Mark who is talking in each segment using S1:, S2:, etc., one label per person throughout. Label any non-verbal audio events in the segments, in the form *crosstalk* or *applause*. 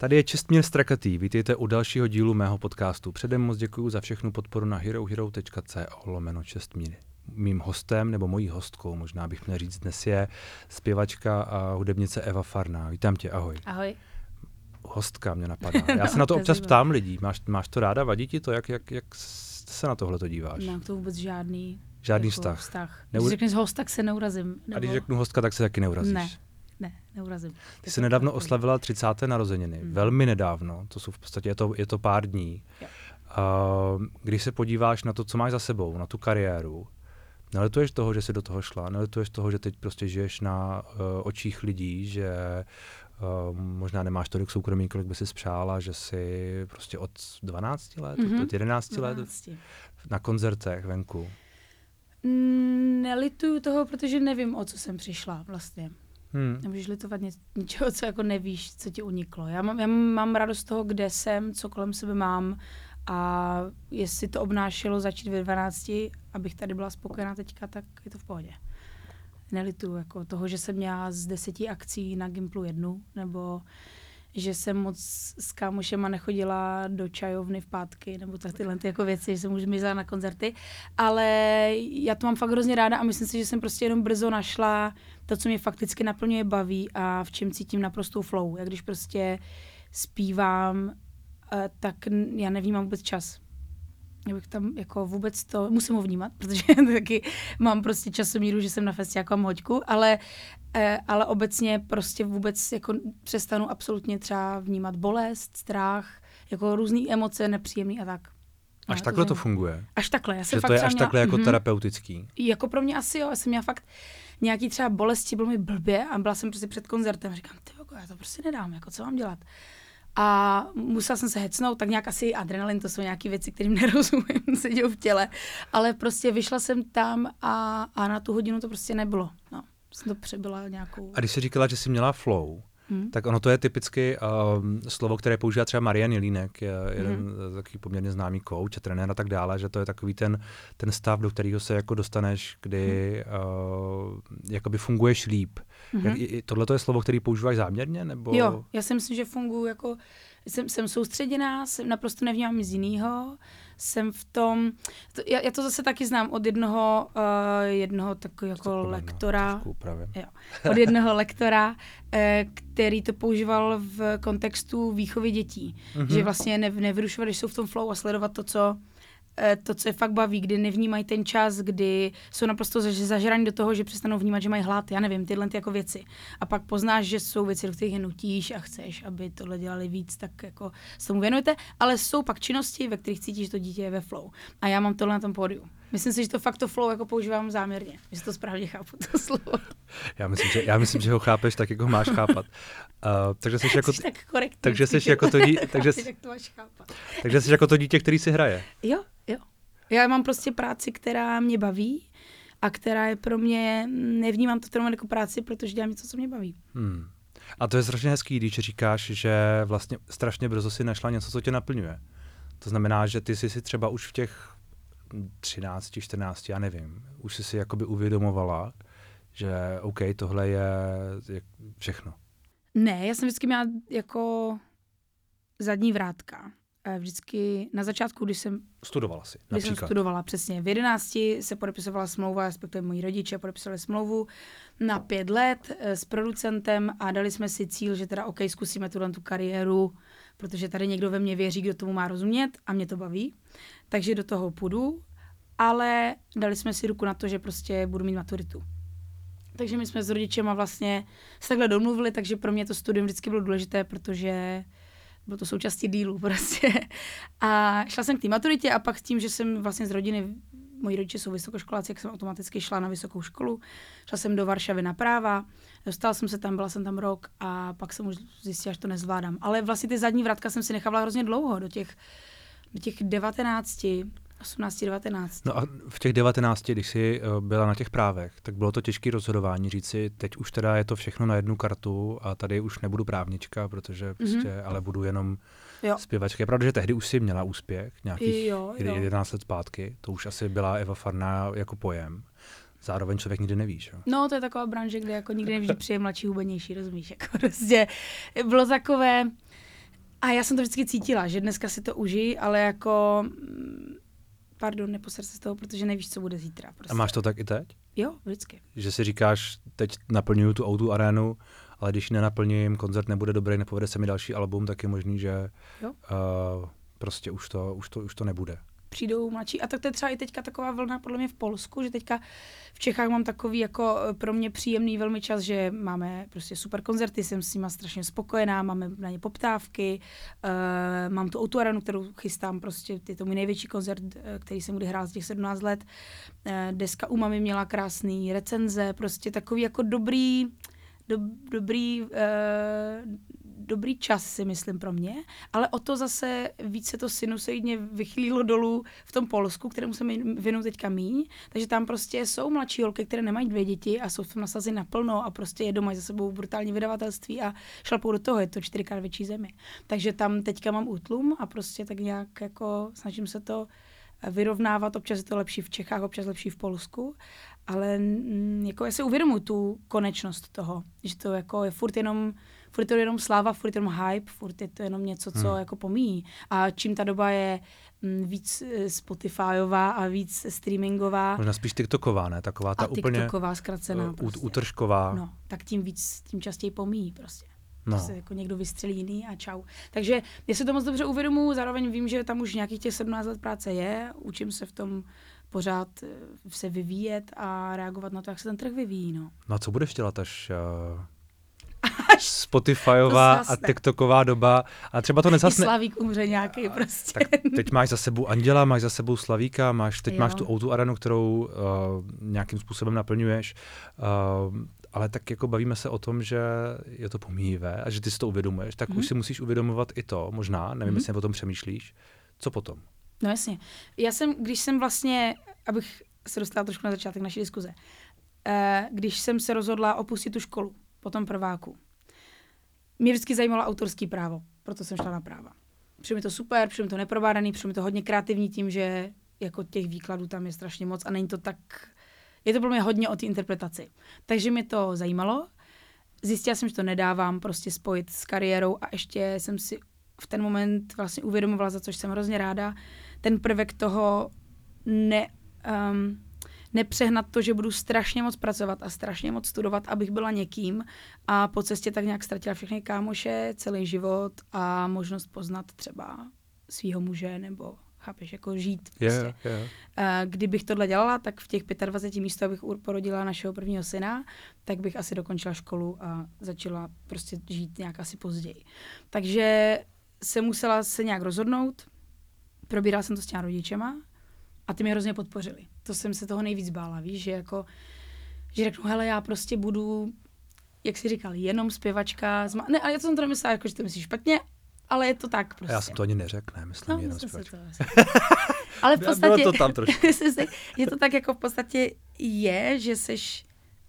S1: Tady je Čestmír Strakatý, vítejte u dalšího dílu mého podcastu. Předem moc děkuji za všechnu podporu na herohero.co lomeno Čestmír. Mým hostem, nebo mojí hostkou, možná bych měl říct dnes, je zpěvačka a hudebnice Eva Farná. Vítám tě, ahoj.
S2: Ahoj.
S1: Hostka mě napadá. *laughs* Já se na to občas ptám lidí. Máš, máš to ráda? Vadí ti to? Jak, jak, jak se na tohle to díváš?
S2: Nemám to vůbec žádný
S1: Žádný jako vztah.
S2: vztah. Neur... Když řekneš host, tak se neurazím.
S1: Nebo... A když řeknu hostka, tak se taky neurazíš.
S2: Ne, ne, neurazím.
S1: Ty jsi nedávno oslavila 30. narozeniny. Hmm. Velmi nedávno, to jsou v podstatě, je to, je to pár dní. Uh, když se podíváš na to, co máš za sebou, na tu kariéru, neletuješ toho, že jsi do toho šla, neletuješ toho, že teď prostě žiješ na uh, očích lidí, že uh, možná nemáš tolik soukromí, kolik by si přála, že jsi prostě od 12 let, mm-hmm. od 11 12. let na koncertech venku.
S2: Mm, nelituju toho, protože nevím, o co jsem přišla vlastně. Hmm. Nemůžeš litovat ně, ničeho, co jako nevíš, co ti uniklo. Já mám, já mám radost z toho, kde jsem, co kolem sebe mám a jestli to obnášelo začít ve 12, abych tady byla spokojená teďka, tak je to v pohodě. Nelituju jako toho, že jsem měla z deseti akcí na Gimplu jednu, nebo že jsem moc s kámošema nechodila do čajovny v pátky, nebo tak tyhle ty jako věci, že jsem už zmizela na koncerty, ale já to mám fakt hrozně ráda a myslím si, že jsem prostě jenom brzo našla to, co mě fakticky naplňuje baví a v čem cítím naprostou flow. Jak když prostě zpívám, eh, tak já nevnímám vůbec čas. Já bych tam jako vůbec to, musím ho vnímat, protože *laughs* taky mám prostě časomíru, že jsem na festiáku a mám hoďku, ale, eh, ale obecně prostě vůbec jako přestanu absolutně třeba vnímat bolest, strach, jako různé emoce, nepříjemný a tak.
S1: Až takhle to funguje?
S2: Až takhle. Já jsem
S1: že
S2: fakt
S1: to je až měla, takhle jako mm-hmm. terapeutický?
S2: Jako pro mě asi jo, já jsem měla fakt nějaký třeba bolesti, bylo mi blbě a byla jsem prostě před koncertem a říkám, ty já to prostě nedám, jako co mám dělat. A musela jsem se hecnout, tak nějak asi adrenalin, to jsou nějaké věci, kterým *laughs* nerozumím, se dějou v těle. Ale prostě vyšla jsem tam a, a na tu hodinu to prostě nebylo. No, jsem to přebyla nějakou...
S1: A když jsi říkala, že jsi měla flow, Hmm. Tak ono to je typicky uh, slovo, které používá třeba Marian Jelínek, je jeden hmm. takový poměrně známý coach a trenér a tak dále, že to je takový ten, ten stav, do kterého se jako dostaneš, kdy hmm. uh, jakoby funguješ líp. Hmm. Jak, tohle to je slovo, který používáš záměrně? Nebo...
S2: Jo, já si myslím, že funguji jako, jsem, jsem soustředěná, jsem naprosto nevnímám nic jiného jsem v tom, to, já, já to zase taky znám od jednoho, uh, jednoho takového jako lektora, jo, od jednoho lektora, uh, který to používal v kontextu výchovy dětí, mm-hmm. že vlastně ne, nevyrušovat, když jsou v tom flow a sledovat to, co to, co je fakt baví, kdy nevnímají ten čas, kdy jsou naprosto zažraní do toho, že přestanou vnímat, že mají hlad, já nevím, tyhle ty jako věci. A pak poznáš, že jsou věci, do kterých je nutíš a chceš, aby tohle dělali víc, tak jako se tomu věnujete, ale jsou pak činnosti, ve kterých cítíš, že to dítě je ve flow. A já mám tohle na tom pódiu. Myslím si, že to fakt to flow jako používám záměrně, že to správně chápu, to slovo.
S1: Já myslím, že, já myslím, že ho chápeš tak, jak ho máš chápat. Uh, *laughs* takže jsi jako,
S2: jsi tak korektní,
S1: takže jsi jako to dítě, *laughs* takže, jsi, to máš chápat. takže jsi jako to dítě, který si hraje.
S2: Jo, jo. Já mám prostě práci, která mě baví a která je pro mě, nevnímám to jako práci, protože dělám něco, co mě baví.
S1: Hmm. A to je strašně hezký, když říkáš, že vlastně strašně brzo si našla něco, co tě naplňuje. To znamená, že ty jsi si třeba už v těch 13, 14, já nevím, už jsi si jakoby uvědomovala, že OK, tohle je, je všechno.
S2: Ne, já jsem vždycky měla jako zadní vrátka. Vždycky na začátku, když jsem...
S1: Studovala si,
S2: Když jsem studovala, přesně. V 11 se podepisovala smlouva, respektive moji rodiče podepisovali smlouvu na pět let eh, s producentem a dali jsme si cíl, že teda OK, zkusíme tuhle tu kariéru, protože tady někdo ve mně věří, kdo tomu má rozumět a mě to baví. Takže do toho půjdu, ale dali jsme si ruku na to, že prostě budu mít maturitu. Takže my jsme s rodičema vlastně se takhle domluvili, takže pro mě to studium vždycky bylo důležité, protože bylo to součástí dílu prostě. *laughs* A šla jsem k té maturitě a pak s tím, že jsem vlastně z rodiny, moji rodiče jsou vysokoškoláci, jak jsem automaticky šla na vysokou školu. Šla jsem do Varšavy na práva, dostala jsem se tam, byla jsem tam rok a pak jsem už zjistila, že to nezvládám. Ale vlastně ty zadní vratka jsem si nechávala hrozně dlouho, do těch, do těch 19, 18, 19.
S1: No a v těch 19, když jsi eh, byla na těch právech, tak bylo to těžké rozhodování říct si, teď už teda je to všechno na jednu kartu a tady už nebudu právnička, protože mhm. prostě, mm-hmm. ale budu jenom jo. zpěvačka. Je pravda, že tehdy už si měla úspěch, nějakých jo, jo. 11 let zpátky, to už asi byla Eva Farná jako pojem. Zároveň člověk nikdy nevíš. Jo?
S2: No, to je taková branže, kde jako nikdy nevíš, že přijde mladší, hubenější, rozumíš? Jako prostě bylo takové, A já jsem to vždycky cítila, že dneska si to užij, ale jako pardon, neposer se z toho, protože nevíš, co bude zítra.
S1: Prostě. A máš to tak i teď?
S2: Jo, vždycky.
S1: Že si říkáš, teď naplňuju tu autu arénu, ale když nenaplním, koncert nebude dobrý, nepovede se mi další album, tak je možný, že jo. Uh, prostě už to, už, to, už to nebude
S2: přijdou mladší. A tak to je třeba i teďka taková vlna podle mě v Polsku, že teďka v Čechách mám takový jako eh, pro mě příjemný velmi čas, že máme prostě super koncerty, jsem s nimi strašně spokojená, máme na ně poptávky, uh, mám tu autoarenu, kterou chystám, prostě je to můj největší koncert, eh, který jsem kdy hrál z těch 17 let. Uh, deska u mami měla krásný recenze, prostě takový jako dobrý, do, dobrý uh, dobrý čas, si myslím, pro mě, ale o to zase více to sinusoidně vychýlilo dolů v tom Polsku, kterému se věnuju teďka míň. Takže tam prostě jsou mladší holky, které nemají dvě děti a jsou v tom nasazeny naplno a prostě jedou, mají za sebou brutální vydavatelství a šlapou do toho, je to čtyřikrát větší zemi. Takže tam teďka mám útlum a prostě tak nějak jako snažím se to vyrovnávat, občas je to lepší v Čechách, občas lepší v Polsku, ale jako já si uvědomuji tu konečnost toho, že to jako je furt jenom furt je to jenom sláva, furt je jenom hype, furt je to jenom něco, co hmm. jako pomíjí. A čím ta doba je mm, víc eh, Spotifyová a víc streamingová.
S1: Možná spíš TikToková, ne? Taková ta
S2: a
S1: úplně
S2: TikToková, zkracená. Uh,
S1: prostě. Utržková.
S2: No, tak tím víc, tím častěji pomíjí prostě. No. se jako někdo vystřelí jiný a čau. Takže já si to moc dobře uvědomuji, zároveň vím, že tam už nějakých těch 17 let práce je, učím se v tom pořád eh, se vyvíjet a reagovat na to, jak se ten trh vyvíjí. No,
S1: no a co budeš dělat, až uh Spotifyová a TikToková doba a třeba to nezasne.
S2: I Slavík umře nějaký prostě.
S1: Tak teď máš za sebou Anděla, máš za sebou Slavíka, máš, teď jo. máš tu Outu Arenu, kterou uh, nějakým způsobem naplňuješ. Uh, ale tak jako bavíme se o tom, že je to pomíjivé a že ty si to uvědomuješ, tak mm-hmm. už mhm. si musíš uvědomovat i to, možná, nevím, mm-hmm. jestli o tom přemýšlíš. Co potom?
S2: No jasně. Já jsem, když jsem vlastně, abych se dostala trošku na začátek naší diskuze, uh, když jsem se rozhodla opustit tu školu, po tom prváku, mě vždycky zajímalo autorský právo, proto jsem šla na práva. Přijde mi to super, přijde mi to neprobádaný, přijde mi to hodně kreativní tím, že jako těch výkladů tam je strašně moc a není to tak, je to pro mě hodně o té interpretaci. Takže mi to zajímalo. Zjistila jsem, že to nedávám prostě spojit s kariérou a ještě jsem si v ten moment vlastně uvědomovala, za což jsem hrozně ráda, ten prvek toho ne, um, nepřehnat to, že budu strašně moc pracovat a strašně moc studovat, abych byla někým a po cestě tak nějak ztratila všechny kámoše, celý život a možnost poznat třeba svého muže nebo chápeš, jako žít. Prostě.
S1: Yeah, yeah.
S2: Kdybych tohle dělala, tak v těch 25 místech, abych porodila našeho prvního syna, tak bych asi dokončila školu a začala prostě žít nějak asi později. Takže se musela se nějak rozhodnout, probírala jsem to s těma rodičema a ty mě hrozně podpořili. To jsem se toho nejvíc bála, víš, že jako, že řeknu, hele, já prostě budu, jak jsi říkal, jenom zpěvačka. Zma- ne, ale já to jsem to nemyslela, jako, že to myslíš špatně, ale je to tak prostě.
S1: Já jsem to ani neřekl, ne, myslím no, jenom
S2: zpěvačka. To, *laughs* ale v podstatě,
S1: Bylo to tam trošku. *laughs*
S2: je to tak jako v podstatě je, že seš,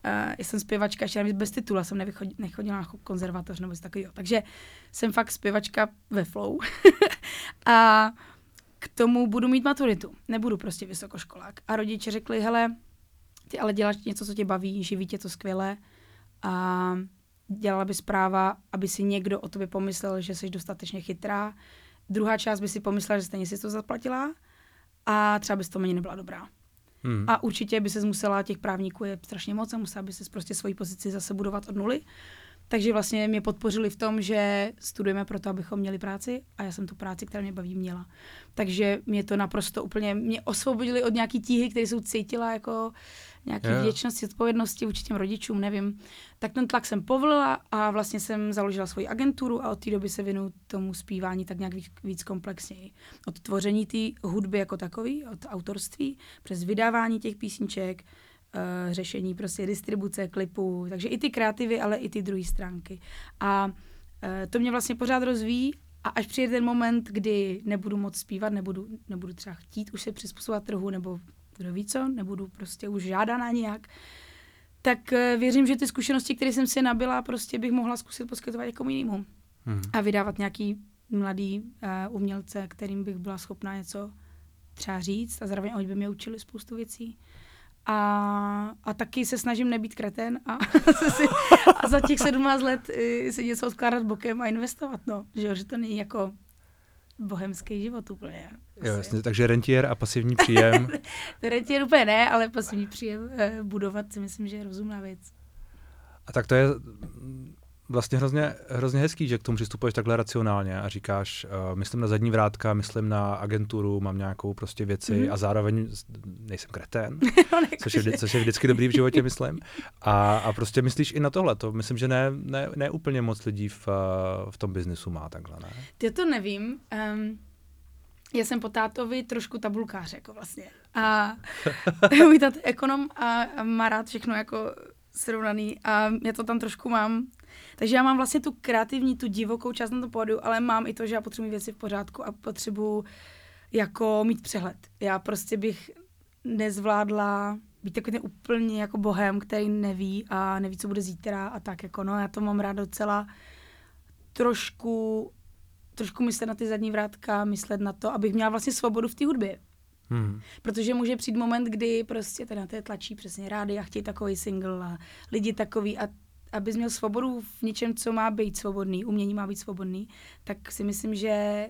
S2: uh, já jsem zpěvačka, ještě navíc bez titula, jsem nevychodila, nechodila na konzervatoř nebo něco takového. Takže jsem fakt zpěvačka ve flow. *laughs* a k tomu budu mít maturitu. Nebudu prostě vysokoškolák. A rodiče řekli, hele, ty ale děláš něco, co tě baví, živí tě to skvěle a dělala by zpráva, aby si někdo o tobě pomyslel, že jsi dostatečně chytrá. Druhá část by si pomyslela, že stejně si to zaplatila a třeba by to ani nebyla dobrá. Hmm. A určitě by se musela, těch právníků je strašně moc a musela by se prostě svoji pozici zase budovat od nuly. Takže vlastně mě podpořili v tom, že studujeme proto, abychom měli práci a já jsem tu práci, která mě baví, měla. Takže mě to naprosto úplně, mě osvobodili od nějaký tíhy, které jsou cítila jako nějaké yeah. vděčnosti, odpovědnosti vůči těm rodičům, nevím. Tak ten tlak jsem povolila a vlastně jsem založila svoji agenturu a od té doby se věnu tomu zpívání tak nějak víc, víc komplexněji. Od tvoření té hudby jako takový, od autorství, přes vydávání těch písniček, uh, řešení prostě distribuce klipů, takže i ty kreativy, ale i ty druhé stránky. A uh, to mě vlastně pořád rozvíjí a až přijde ten moment, kdy nebudu moc zpívat, nebudu, nebudu třeba chtít už se přizpůsobovat trhu, nebo kdo ví co, nebudu prostě už žádaná nějak, tak uh, věřím, že ty zkušenosti, které jsem si nabila, prostě bych mohla zkusit poskytovat jako minimum. Hmm. A vydávat nějaký mladý uh, umělce, kterým bych byla schopná něco třeba říct a zároveň oni by mě učili spoustu věcí A, a taky se snažím nebýt kreten a, *laughs* a za těch 17 let eh, si něco odkládat bokem a investovat, no. Že, že to není jako bohemský život úplně.
S1: Jo, jasně, takže rentier a pasivní *laughs* příjem.
S2: rentier úplně ne, ale pasivní příjem eh, budovat si myslím, že je rozumná věc.
S1: A tak to je vlastně hrozně, hrozně hezký, že k tomu přistupuješ takhle racionálně a říkáš, uh, myslím na zadní vrátka, myslím na agenturu, mám nějakou prostě věci mm-hmm. a zároveň nejsem kretén, *laughs* což, je, což je vždycky dobrý v životě, myslím. A, a prostě myslíš i na tohle. To myslím, že ne, ne, ne úplně moc lidí v, v tom biznisu má takhle, ne?
S2: Ty to nevím. Um, já jsem po tátovi trošku tabulkář, jako vlastně. A *laughs* můj tát ekonom a, a má rád všechno jako srovnaný a já to tam trošku mám. Takže já mám vlastně tu kreativní, tu divokou část na to pódiu, ale mám i to, že já potřebuji věci v pořádku a potřebuji jako mít přehled. Já prostě bych nezvládla být takový ten úplně jako bohem, který neví a neví, co bude zítra a tak jako no, já to mám rád docela trošku trošku myslet na ty zadní vrátka, myslet na to, abych měla vlastně svobodu v té hudbě. Hmm. Protože může přijít moment, kdy prostě tady na té tlačí přesně rády a chtějí takový single a lidi takový a abys měl svobodu v něčem, co má být svobodný, umění má být svobodný, tak si myslím, že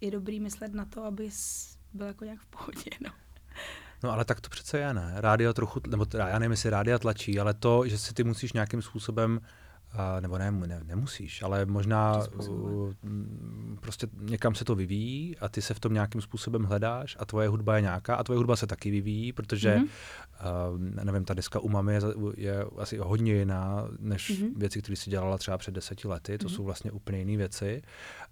S2: je dobrý myslet na to, abys byl jako nějak v pohodě, no.
S1: No ale tak to přece je, ne? Rádio trochu, nebo já nevím, jestli rádia tlačí, ale to, že si ty musíš nějakým způsobem a, nebo ne, ne, nemusíš, ale možná uh, prostě někam se to vyvíjí a ty se v tom nějakým způsobem hledáš a tvoje hudba je nějaká a tvoje hudba se taky vyvíjí, protože mm-hmm. uh, nevím, ta deska u mami je, je asi hodně jiná než mm-hmm. věci, které si dělala třeba před deseti lety, to mm-hmm. jsou vlastně úplně jiné věci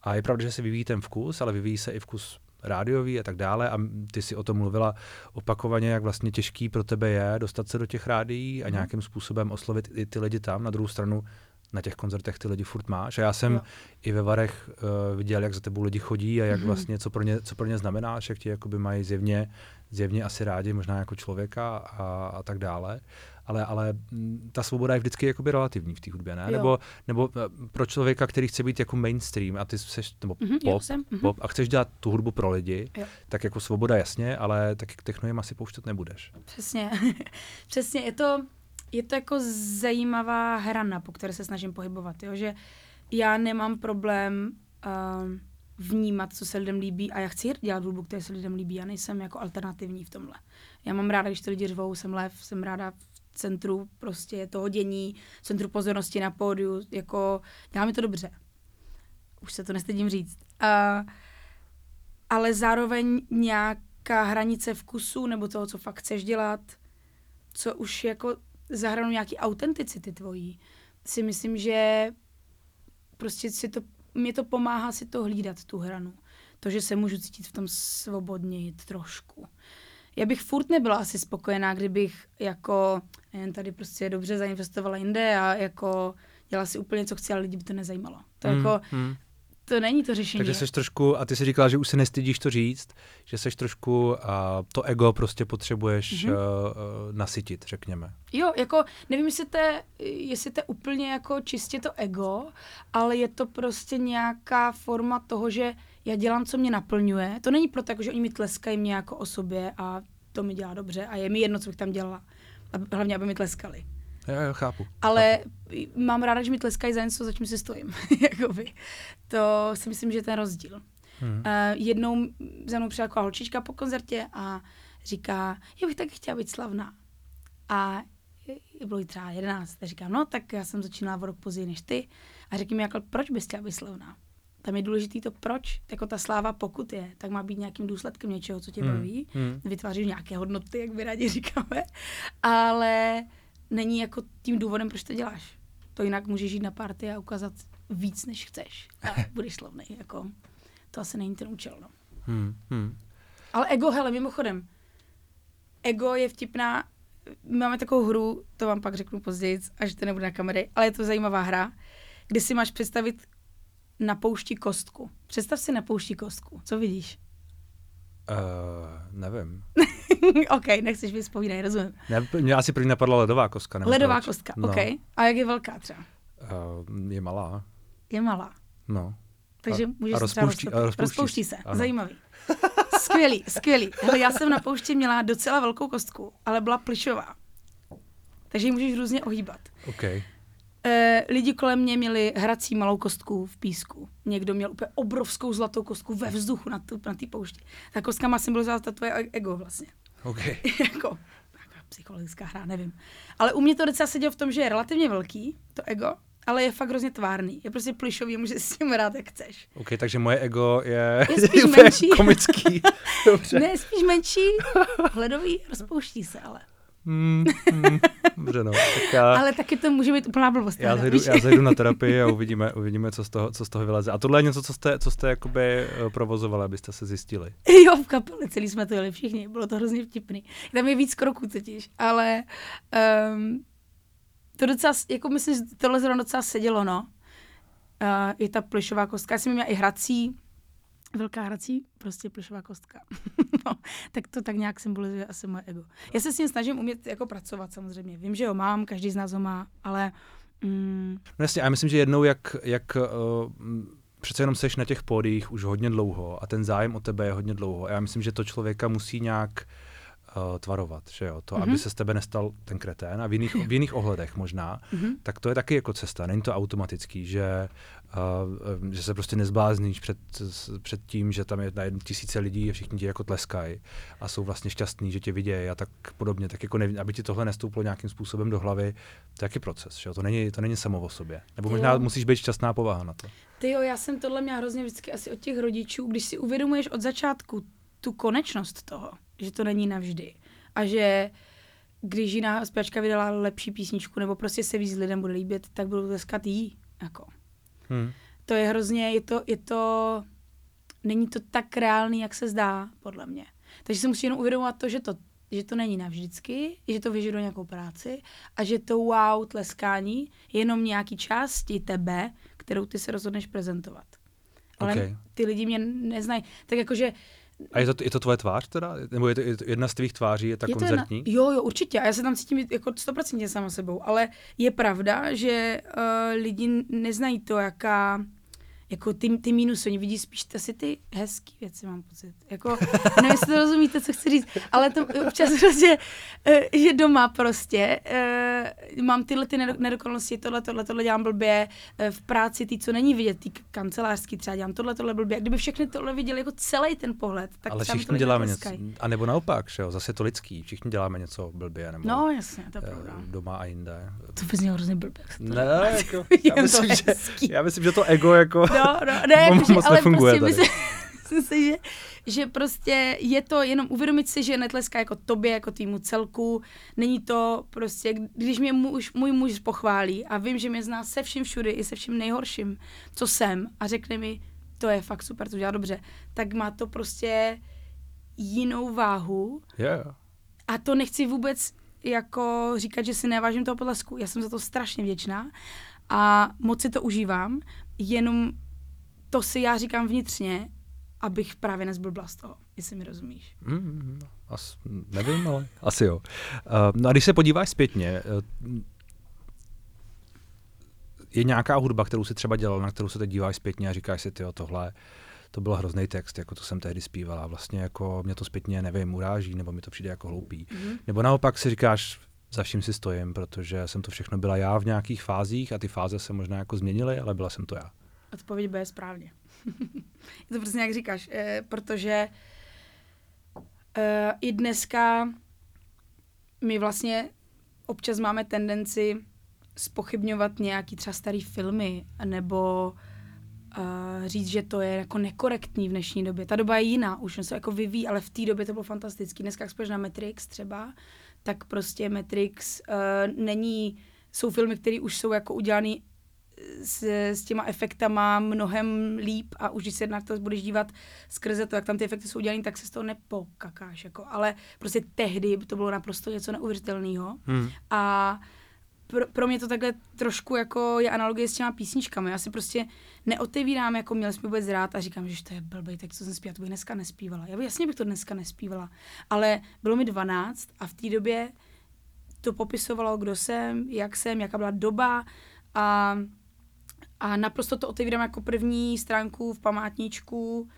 S1: a je pravda, že se vyvíjí ten vkus, ale vyvíjí se i vkus rádiový a tak dále a ty si o tom mluvila opakovaně, jak vlastně těžký pro tebe je dostat se do těch rádií a mhm. nějakým způsobem oslovit i ty lidi tam. Na druhou stranu na těch koncertech ty lidi furt máš. A já jsem jo. i ve Varech uh, viděl, jak za tebou lidi chodí a jak mm-hmm. vlastně, co pro ně, co pro ně znamenáš, jak ti jakoby mají zjevně, zjevně asi rádi, možná jako člověka a, a tak dále. Ale, ale mm, ta svoboda je vždycky jakoby relativní v té hudbě, ne? Nebo, nebo eh, pro člověka, který chce být jako mainstream a ty seš, nebo mm-hmm, pop, jo, jsem, mm-hmm. pop a chceš dělat tu hudbu pro lidi, jo. tak jako svoboda jasně, ale taky techno jim asi pouštět nebudeš.
S2: Přesně. *laughs* Přesně, je to, je to jako zajímavá hrana, po které se snažím pohybovat, jo? že já nemám problém uh, vnímat, co se lidem líbí a já chci dělat hudbu, které se lidem líbí. Já nejsem jako alternativní v tomhle. Já mám ráda, když to lidi řvou, jsem lev, jsem ráda v centru prostě toho dění, centru pozornosti na pódiu, jako dělá mi to dobře. Už se to nestydím říct. Uh, ale zároveň nějaká hranice vkusu nebo toho, co fakt chceš dělat, co už jako zahranu nějaký autenticity tvojí, si myslím, že prostě si to, mě to pomáhá si to hlídat, tu hranu. To, že se můžu cítit v tom svobodně trošku. Já bych furt nebyla asi spokojená, kdybych jako jen tady prostě dobře zainvestovala jinde a jako dělala si úplně, co chci, ale lidi by to nezajímalo. To mm, jako, mm to není to řešení.
S1: Takže jsi trošku, a ty jsi říkala, že už se nestydíš to říct, že jsi trošku, uh, to ego prostě potřebuješ mm-hmm. uh, nasytit, řekněme.
S2: Jo, jako nevím, jestli to, je, jestli to je úplně jako čistě to ego, ale je to prostě nějaká forma toho, že já dělám, co mě naplňuje. To není proto, jako, že oni mi tleskají mě jako osobě a to mi dělá dobře a je mi jedno, co bych tam dělala. A hlavně, aby mi tleskali.
S1: Jo, jo, chápu.
S2: Ale chápu. mám ráda, že mi tleskají za něco, za čím si stojím. *laughs* Jakoby. To si myslím, že je ten rozdíl. Hmm. Uh, jednou za mnou přišla holčička po koncertě a říká, já bych taky chtěla být slavná. A bylo jí třeba 11. A říkám, no tak já jsem začínala o rok později než ty. A řekni mi, jako, proč bys chtěla být slavná? Tam je důležitý to proč. Jako ta sláva, pokud je, tak má být nějakým důsledkem něčeho, co tě hmm. baví. Hmm. Vytváříš nějaké hodnoty, jak by rádi *laughs* říkáme. Ale není jako tím důvodem, proč to děláš. To jinak můžeš jít na party a ukázat víc, než chceš. A *laughs* budeš slavný. Jako, to asi není ten účel. No. Hmm, hmm. Ale ego, hele, mimochodem, ego je vtipná. Máme takovou hru, to vám pak řeknu později, až to nebude na kamery, ale je to zajímavá hra, kde si máš představit na poušti kostku. Představ si na poušti kostku. Co vidíš?
S1: Uh, nevím. *laughs* *laughs*
S2: OK, nechceš vyspovídat, rozumím.
S1: Ne, mě asi první napadla ledová kostka.
S2: Ledová proč. kostka, no. OK. A jak je velká třeba?
S1: Uh, je malá.
S2: Je malá.
S1: No.
S2: Takže
S1: a,
S2: můžeš
S1: a rozpouští,
S2: se a rozpouští, rozpouští se. Ano. Zajímavý. skvělý, skvělý. Hele, já jsem na poušti měla docela velkou kostku, ale byla plišová. Takže ji můžeš různě ohýbat.
S1: Okay.
S2: E, lidi kolem mě měli hrací malou kostku v písku. Někdo měl úplně obrovskou zlatou kostku ve vzduchu na té na poušti. Ta kostka má symbolizovat tvoje ego vlastně.
S1: Okay. *laughs*
S2: jako psychologická hra, nevím. Ale u mě to docela sedělo v tom, že je relativně velký, to ego, ale je fakt hrozně tvárný. Je prostě plišový, může s tím hrát, jak chceš.
S1: OK, takže moje ego je,
S2: je *laughs* *laughs* spíš menší.
S1: komický. Dobře.
S2: Ne, spíš menší, hledový, rozpouští se, ale.
S1: Mm, mm, dobře, no. Tak já,
S2: ale taky to může být úplná blbost.
S1: Já zajdu, já zajdu na terapii a uvidíme, uvidíme co, z toho, co z toho vyleze. A tohle je něco, co jste, co jste jakoby eh, provozovali, abyste se zjistili. *laughs*
S2: Jo, v kapeli celý jsme to jeli všichni, bylo to hrozně vtipný. Tam je víc kroků totiž, ale um, to docela, jako myslím, že tohle zrovna docela sedělo, no. Uh, je ta plišová kostka. Já jsem měla i hrací, velká hrací, prostě plišová kostka. *laughs* no, tak to tak nějak symbolizuje asi moje ego. Já se s tím snažím umět jako pracovat samozřejmě. Vím, že ho mám, každý z nás ho má, ale... Mm...
S1: No jasně, a já myslím, že jednou, jak, jak uh, přece jenom seš na těch pódiích už hodně dlouho a ten zájem o tebe je hodně dlouho. Já myslím, že to člověka musí nějak uh, uh, tvarovat, že jo, to, mm-hmm. aby mhm. se z tebe nestal ten kretén a v jiných, v jiných ohledech možná, mm-hmm. tak to je taky jako cesta, není to automatický, že, uh, že se prostě nezblázníš před, před tím, že tam je na tisíce lidí a všichni ti jako tleskají a jsou vlastně šťastní, že tě vidějí a tak podobně, tak jako nevím, aby ti tohle nestouplo nějakým způsobem do hlavy, to je taky proces, že jo, to není, to není samo o sobě, nebo možná jo. musíš být šťastná povaha na to.
S2: Ty jo, já jsem tohle měla hrozně vždycky asi od těch rodičů, když si uvědomuješ od začátku tu konečnost toho, že to není navždy. A že když jiná zpěvačka vydala lepší písničku, nebo prostě se víc lidem bude líbit, tak budou tleskat jí. Jako. Hmm. To je hrozně, je to, je to, není to tak reálný, jak se zdá, podle mě. Takže si musí jenom uvědomovat to, že to, že to není navždycky, že to vyžaduje nějakou práci a že to wow tleskání je jenom nějaký části tebe, kterou ty se rozhodneš prezentovat. Ale okay. ty lidi mě neznají. Tak jakože
S1: a je to, je to tvoje tvář teda? Nebo je to, je to jedna z tvých tváří, je ta je koncertní?
S2: Jedna, jo, jo, určitě. A já se tam cítím jako stoprocentně sama sebou. Ale je pravda, že uh, lidi neznají to, jaká jako ty, ty minusy, oni vidí spíš asi ty hezký věci, mám pocit. Jako, nevím, jestli to rozumíte, co chci říct, ale to občas prostě, že doma prostě uh, mám tyhle ty nedokonalosti, tohle, tohle, tohle dělám blbě, uh, v práci ty, co není vidět, ty kancelářský třeba dělám tohle, tohle blbě. Kdyby všechny tohle viděli jako celý ten pohled, tak
S1: Ale všichni děláme něco, a nebo naopak, že jo, zase to lidský, všichni děláme něco blbě, nebo
S2: no, jasně, to je pravda.
S1: doma a jinde.
S2: To bys měl hrozně blbě.
S1: Ne, jako, *laughs* já, myslím, že, já myslím, že to ego jako...
S2: No, no, no, ne, jako, že, ale prostě myslím, myslím si, že, že prostě je to jenom uvědomit si, že netleská jako tobě, jako týmu celku. Není to prostě, když mě muž, můj muž pochválí a vím, že mě zná se vším všude i se vším nejhorším, co jsem a řekne mi, to je fakt super, to dělá dobře, tak má to prostě jinou váhu.
S1: Yeah.
S2: A to nechci vůbec jako říkat, že si nevážím toho potlesku. Já jsem za to strašně vděčná a moc si to užívám, jenom to si já říkám vnitřně, abych právě nezblbla z toho, jestli mi rozumíš.
S1: Mm, as, nevím, ale asi jo. Uh, no a když se podíváš zpětně, uh, je nějaká hudba, kterou si třeba dělal, na kterou se teď díváš zpětně a říkáš si, ty tohle, to byl hrozný text, jako to jsem tehdy zpívala. Vlastně jako mě to zpětně, nevím, uráží, nebo mi to přijde jako hloupý. Mm-hmm. Nebo naopak si říkáš, za vším si stojím, protože jsem to všechno byla já v nějakých fázích a ty fáze se možná jako změnily, ale byla jsem to já.
S2: Odpověď bude správně. *laughs* je to prostě jak říkáš, eh, protože eh, i dneska my vlastně občas máme tendenci spochybňovat nějaký třeba starý filmy, nebo uh, říct, že to je jako nekorektní v dnešní době. Ta doba je jiná, už se jako vyvíjí, ale v té době to bylo fantastické. Dneska, jak na Matrix třeba, tak prostě Matrix uh, není, jsou filmy, které už jsou jako udělané s, s těma efektama mnohem líp a už když se na to budeš dívat skrze to, jak tam ty efekty jsou udělané, tak se z toho nepokakáš. Jako. Ale prostě tehdy to bylo naprosto něco neuvěřitelného. Hmm. A pro, pro mě to takhle trošku jako je analogie s těma písničkami. Já si prostě neotevírám, jako měl jsme vůbec rád a říkám, že to je blbej, tak co jsem zpívala, to bych dneska nespívala. Já bych, jasně bych to dneska nespívala, ale bylo mi 12 a v té době to popisovalo, kdo jsem, jak jsem, jaká byla doba a a naprosto to otevírám jako první stránku v památníčku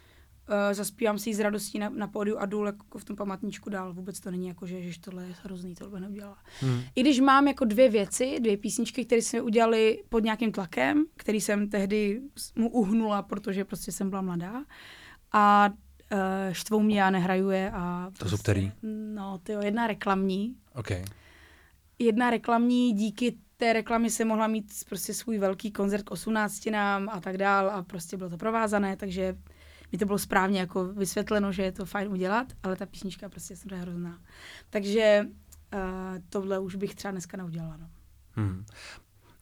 S2: zaspívám si ji s radostí na, na pódiu a jdu jako v tom pamatníčku dál. Vůbec to není jako, že, že tohle je hrozný, to bych neudělala. Hmm. I když mám jako dvě věci, dvě písničky, které jsme udělali pod nějakým tlakem, který jsem tehdy mu uhnula, protože prostě jsem byla mladá. A uh, štvou mě, já nehraju je. A
S1: to prostě, jsou který?
S2: No, to je jedna reklamní.
S1: Okay.
S2: Jedna reklamní, díky té reklamy se mohla mít prostě svůj velký koncert k 18 nám a tak dál a prostě bylo to provázané, takže mi to bylo správně jako vysvětleno, že je to fajn udělat, ale ta písnička prostě je hrozná. Takže uh, tohle už bych třeba dneska neudělala. No. Hmm.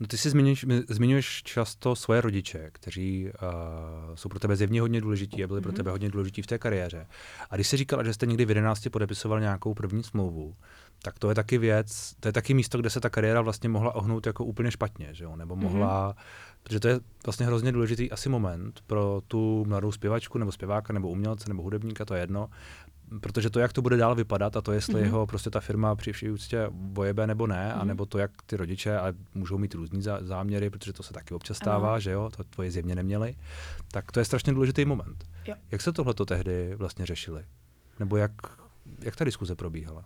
S1: No ty si zmiňuješ, zmiňuješ často svoje rodiče, kteří uh, jsou pro tebe zjevně hodně důležití a byli mm-hmm. pro mhm. tebe hodně důležití v té kariéře. A když jsi říkala, že jste někdy v 11 podepisoval nějakou první smlouvu, tak to je taky věc, to je taky místo, kde se ta kariéra vlastně mohla ohnout jako úplně špatně, že jo? nebo mohla, mm-hmm. protože to je vlastně hrozně důležitý asi moment pro tu mladou zpěvačku nebo zpěváka nebo umělce nebo hudebníka, to je jedno, protože to, jak to bude dál vypadat a to, jestli mm-hmm. jeho prostě ta firma při vší úctě vojebe nebo ne, mm-hmm. anebo to, jak ty rodiče, ale můžou mít různý záměry, protože to se taky občas stává, ano. že jo, to tvoje zjevně neměli, tak to je strašně důležitý moment. Jo. Jak se tohle to tehdy vlastně řešili? Nebo jak, jak ta diskuze probíhala?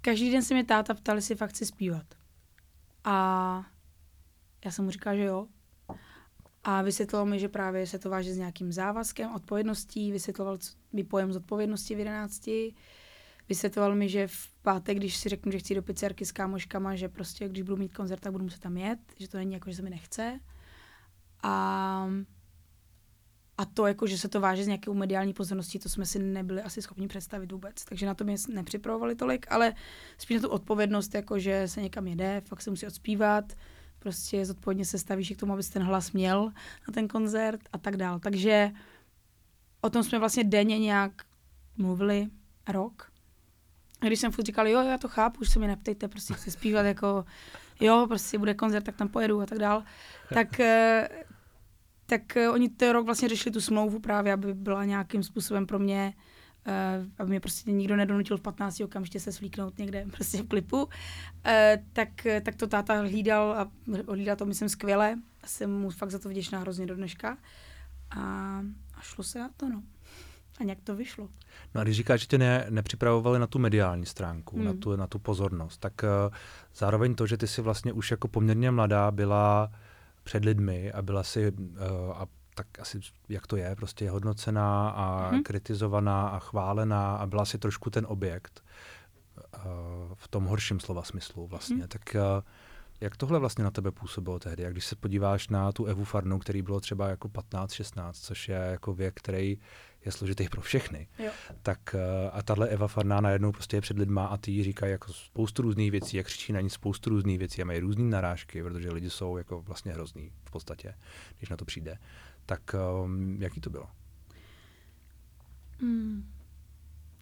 S2: Každý den se mě táta ptal, jestli fakt chci zpívat. A já jsem mu říkala, že jo. A vysvětloval mi, že právě se to váže s nějakým závazkem, odpovědností, vysvětloval mi pojem zodpovědnosti v 11. Vysvětloval mi, že v pátek, když si řeknu, že chci do pizzerky s kámoškama, že prostě když budu mít koncert, tak budu muset tam jet, že to není jako, že se mi nechce. A, a to, jako, že se to váže s nějakou mediální pozorností, to jsme si nebyli asi schopni představit vůbec. Takže na to mě nepřipravovali tolik, ale spíš na tu odpovědnost, jako, že se někam jede, fakt se musí odspívat, prostě zodpovědně se stavíš k tomu, abys ten hlas měl na ten koncert a tak dál. Takže o tom jsme vlastně denně nějak mluvili rok. A když jsem furt říkal, jo, já to chápu, už se mi neptejte, prostě chci zpívat jako, jo, prostě bude koncert, tak tam pojedu a tak dál, tak, *laughs* eh, tak eh, oni ten rok vlastně řešili tu smlouvu právě, aby byla nějakým způsobem pro mě uh, aby mě prostě nikdo nedonutil v 15 okamžitě se svlíknout někde *laughs* prostě v klipu, uh, tak, tak to táta hlídal a hlídal to myslím skvěle. A jsem mu fakt za to vděčná hrozně do dneška. A, a šlo se na to, no. A nějak to vyšlo.
S1: No a když říkáš, že tě ne, nepřipravovali na tu mediální stránku, hmm. na, tu, na tu pozornost, tak uh, zároveň to, že ty si vlastně už jako poměrně mladá byla před lidmi a byla si uh, a tak asi jak to je, prostě je hodnocená a hmm. kritizovaná a chválená a byla si trošku ten objekt uh, v tom horším slova smyslu vlastně. Hmm. Tak uh, jak tohle vlastně na tebe působilo tehdy? Jak když se podíváš na tu Evu Farnu, který bylo třeba jako 15-16, což je jako věk, který je složitý pro všechny, jo. tak uh, a tahle Eva Farná najednou prostě je před lidma a ty jí říkají jako spoustu různých věcí, jak křičí na ní spoustu různých věcí a mají různé narážky, protože lidi jsou jako vlastně hrozný v podstatě, když na to přijde. Tak um, jaký to bylo?
S2: Hmm.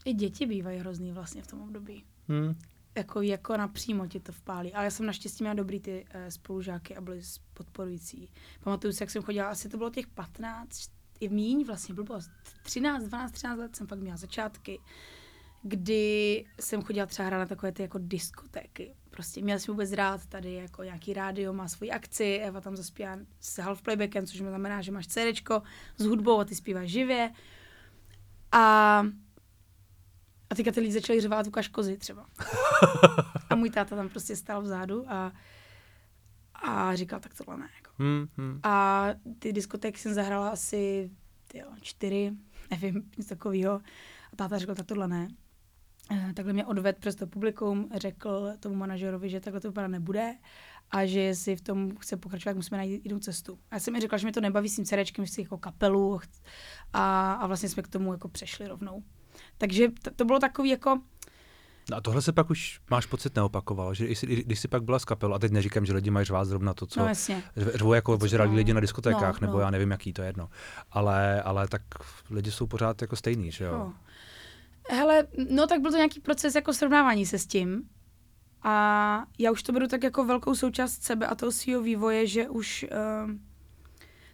S2: I děti bývají hrozný vlastně v tom období. Hmm. Jako, jako napřímo ti to vpálí. Ale já jsem naštěstí měla dobrý ty uh, spolužáky a byli podporující. Pamatuju si, jak jsem chodila, asi to bylo těch 15, i míň vlastně, bylo 13, 12, 13 let jsem fakt měla začátky kdy jsem chodila třeba hrát na takové ty jako diskotéky. Prostě měla jsem vůbec rád tady jako nějaký rádio, má svoji akci, Eva tam zaspívá s half playbackem, což znamená, že máš CD s hudbou a ty zpíváš živě. A a teďka ty lidi začali řvát Lukáš Kozy třeba. *laughs* a můj táta tam prostě stál vzadu a, a říkal, tak tohle ne. Jako. Hmm, hmm. A ty diskotéky jsem zahrala asi tyjo, čtyři, *laughs* nevím, něco takového. A táta řekl, tak tohle ne. Eh, takhle mě odved přes to publikum, řekl tomu manažerovi, že takhle to vypadat nebude a že jestli v tom chce pokračovat, musíme najít jinou cestu. A já jsem mi řekla, že mi to nebaví s tím cerečkem, že chci jako kapelu a, a vlastně jsme k tomu jako přešli rovnou. Takže to, to bylo takový jako,
S1: No a tohle se pak už, máš pocit, neopakovalo, že když, když jsi pak byla z kapel, a teď neříkám, že lidi mají řvát zrovna to, co
S2: no,
S1: řvou jako ožralí no, lidi na diskotékách, no, nebo no. já nevím, jaký to je jedno. Ale, ale tak lidi jsou pořád jako stejný, že jo? No.
S2: Hele, no tak byl to nějaký proces jako srovnávání se s tím. A já už to beru tak jako velkou součást sebe a toho svého vývoje, že už uh,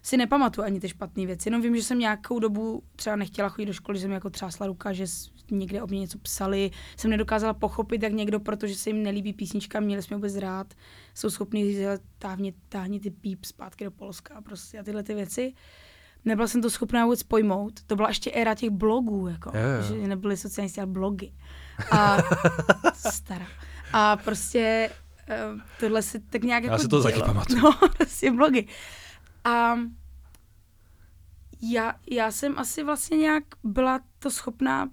S2: si nepamatuju ani ty špatné věci. Jenom vím, že jsem nějakou dobu třeba nechtěla chodit do školy, že jsem jako třásla ruka, že někde o mě něco psali. Jsem nedokázala pochopit, jak někdo, protože se jim nelíbí písnička, měli jsme vůbec rád, jsou schopni říct, táhni, ty píp zpátky do Polska prostě a tyhle ty věci. Nebyla jsem to schopná vůbec pojmout. To byla ještě éra těch blogů, jako,
S1: Jo, jo.
S2: že nebyly sociální sítě, ale blogy. A *laughs* stará. A prostě uh, tohle se tak nějak
S1: Já
S2: jako
S1: si to taky
S2: dělo.
S1: pamatuju.
S2: No, *laughs* prostě blogy. A já, já jsem asi vlastně nějak byla to schopná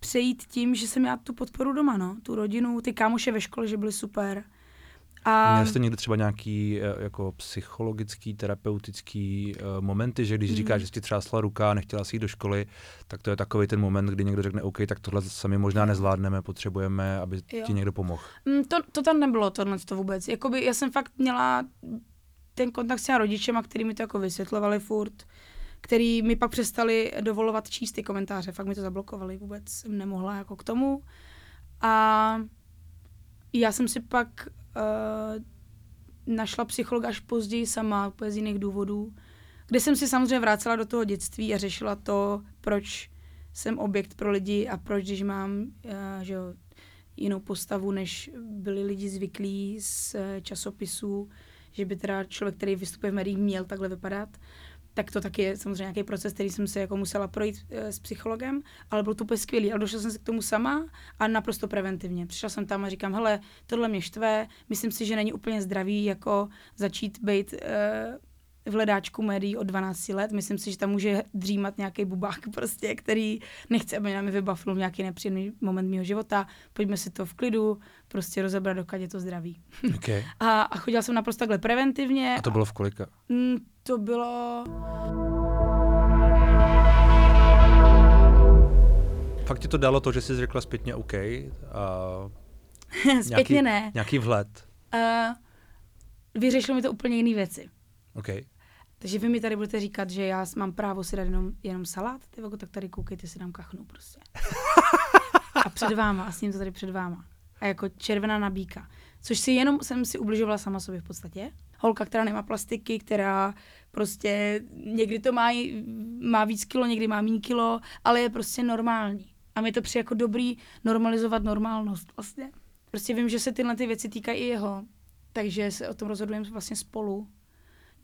S2: přejít tím, že jsem měla tu podporu doma, no, tu rodinu, ty kámoše ve škole, že byly super. A
S1: Měl jste někdy třeba nějaký eh, jako psychologický, terapeutický uh, momenty, že když
S2: Mm.
S1: říkáš, že jsi ti třásla ruka a nechtěla si jít do školy, tak to je takový ten moment, kdy někdo řekne, OK, tak tohle sami možná nezvládneme, potřebujeme, aby
S2: Jo.
S1: ti někdo pomohl.
S2: Mm, to, to tam nebylo, tohle to vůbec. Jakoby já jsem fakt měla ten kontakt s těma rodičema, který mi to jako vysvětlovali furt, který mi pak přestali dovolovat číst ty komentáře, fakt mi to zablokovali, vůbec jsem nemohla jako k tomu. A já jsem si pak uh, našla psychologa až později sama, úplně z jiných důvodů, kde jsem si samozřejmě vracela do toho dětství a řešila to, proč jsem objekt pro lidi a proč, když mám uh, že jo, jinou postavu, než byli lidi zvyklí z eh, časopisů, že by teda člověk, který vystupuje v médiích, měl takhle vypadat. Tak to taky je samozřejmě nějaký proces, který jsem se jako musela projít e, s psychologem, ale byl to úplně skvělý. Ale došla jsem se k tomu sama a naprosto preventivně. Přišla jsem tam a říkám, hele, tohle mě štve, myslím si, že není úplně zdravý jako začít být e, v hledáčku médií od 12 let. Myslím si, že tam může dřímat nějaký bubák prostě, který nechce, aby nám vybavil nějaký nepříjemný moment mého života. Pojďme si to v klidu prostě rozebrat, dokud je to zdravý.
S1: Okay. *laughs*
S2: A, a chodila jsem naprosto takhle preventivně.
S1: A to bylo v kolika?
S2: To bylo...
S1: Fakt ti to dalo to, že jsi řekla zpětně OK? A *laughs*
S2: Zpětně ne.
S1: Nějaký vhled?
S2: Uh, vyřešilo mi to úplně jiné věci.
S1: OK.
S2: Takže vy mi tady budete říkat, že já mám právo si dát jenom, jenom salát, ty voko, tak tady koukejte, si dám kachnu prostě. a před váma, a s ním to tady před váma. A jako červená nabíka. Což si jenom jsem si ubližovala sama sobě v podstatě. Holka, která nemá plastiky, která prostě někdy to má, má víc kilo, někdy má méně kilo, ale je prostě normální. A mi to přijde jako dobrý normalizovat normálnost vlastně. Prostě vím, že se tyhle ty věci týkají i jeho, takže se o tom rozhodujeme vlastně spolu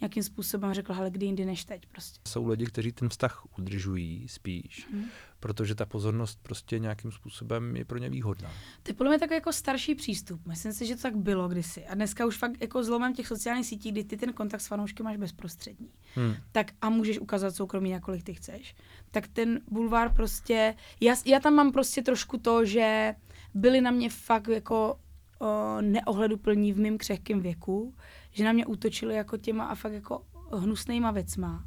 S2: nějakým způsobem řekl, ale kdy jindy než teď prostě.
S1: Jsou lidi, kteří ten vztah udržují spíš,
S2: Hmm.
S1: protože ta pozornost prostě nějakým způsobem je pro ně výhodná.
S2: To je podle mě takový jako starší přístup. Myslím si, že to tak bylo kdysi. A dneska už fakt jako zlomem těch sociálních sítí, kdy ty ten kontakt s fanoušky máš bezprostřední.
S1: Hmm.
S2: Tak a můžeš ukázat soukromí, jakolik ty chceš. Tak ten bulvár prostě, já, já tam mám prostě trošku to, že byli na mě fakt jako o, neohleduplní v mém křehkém věku, že na mě útočili jako těma a fakt jako hnusnýma věcma.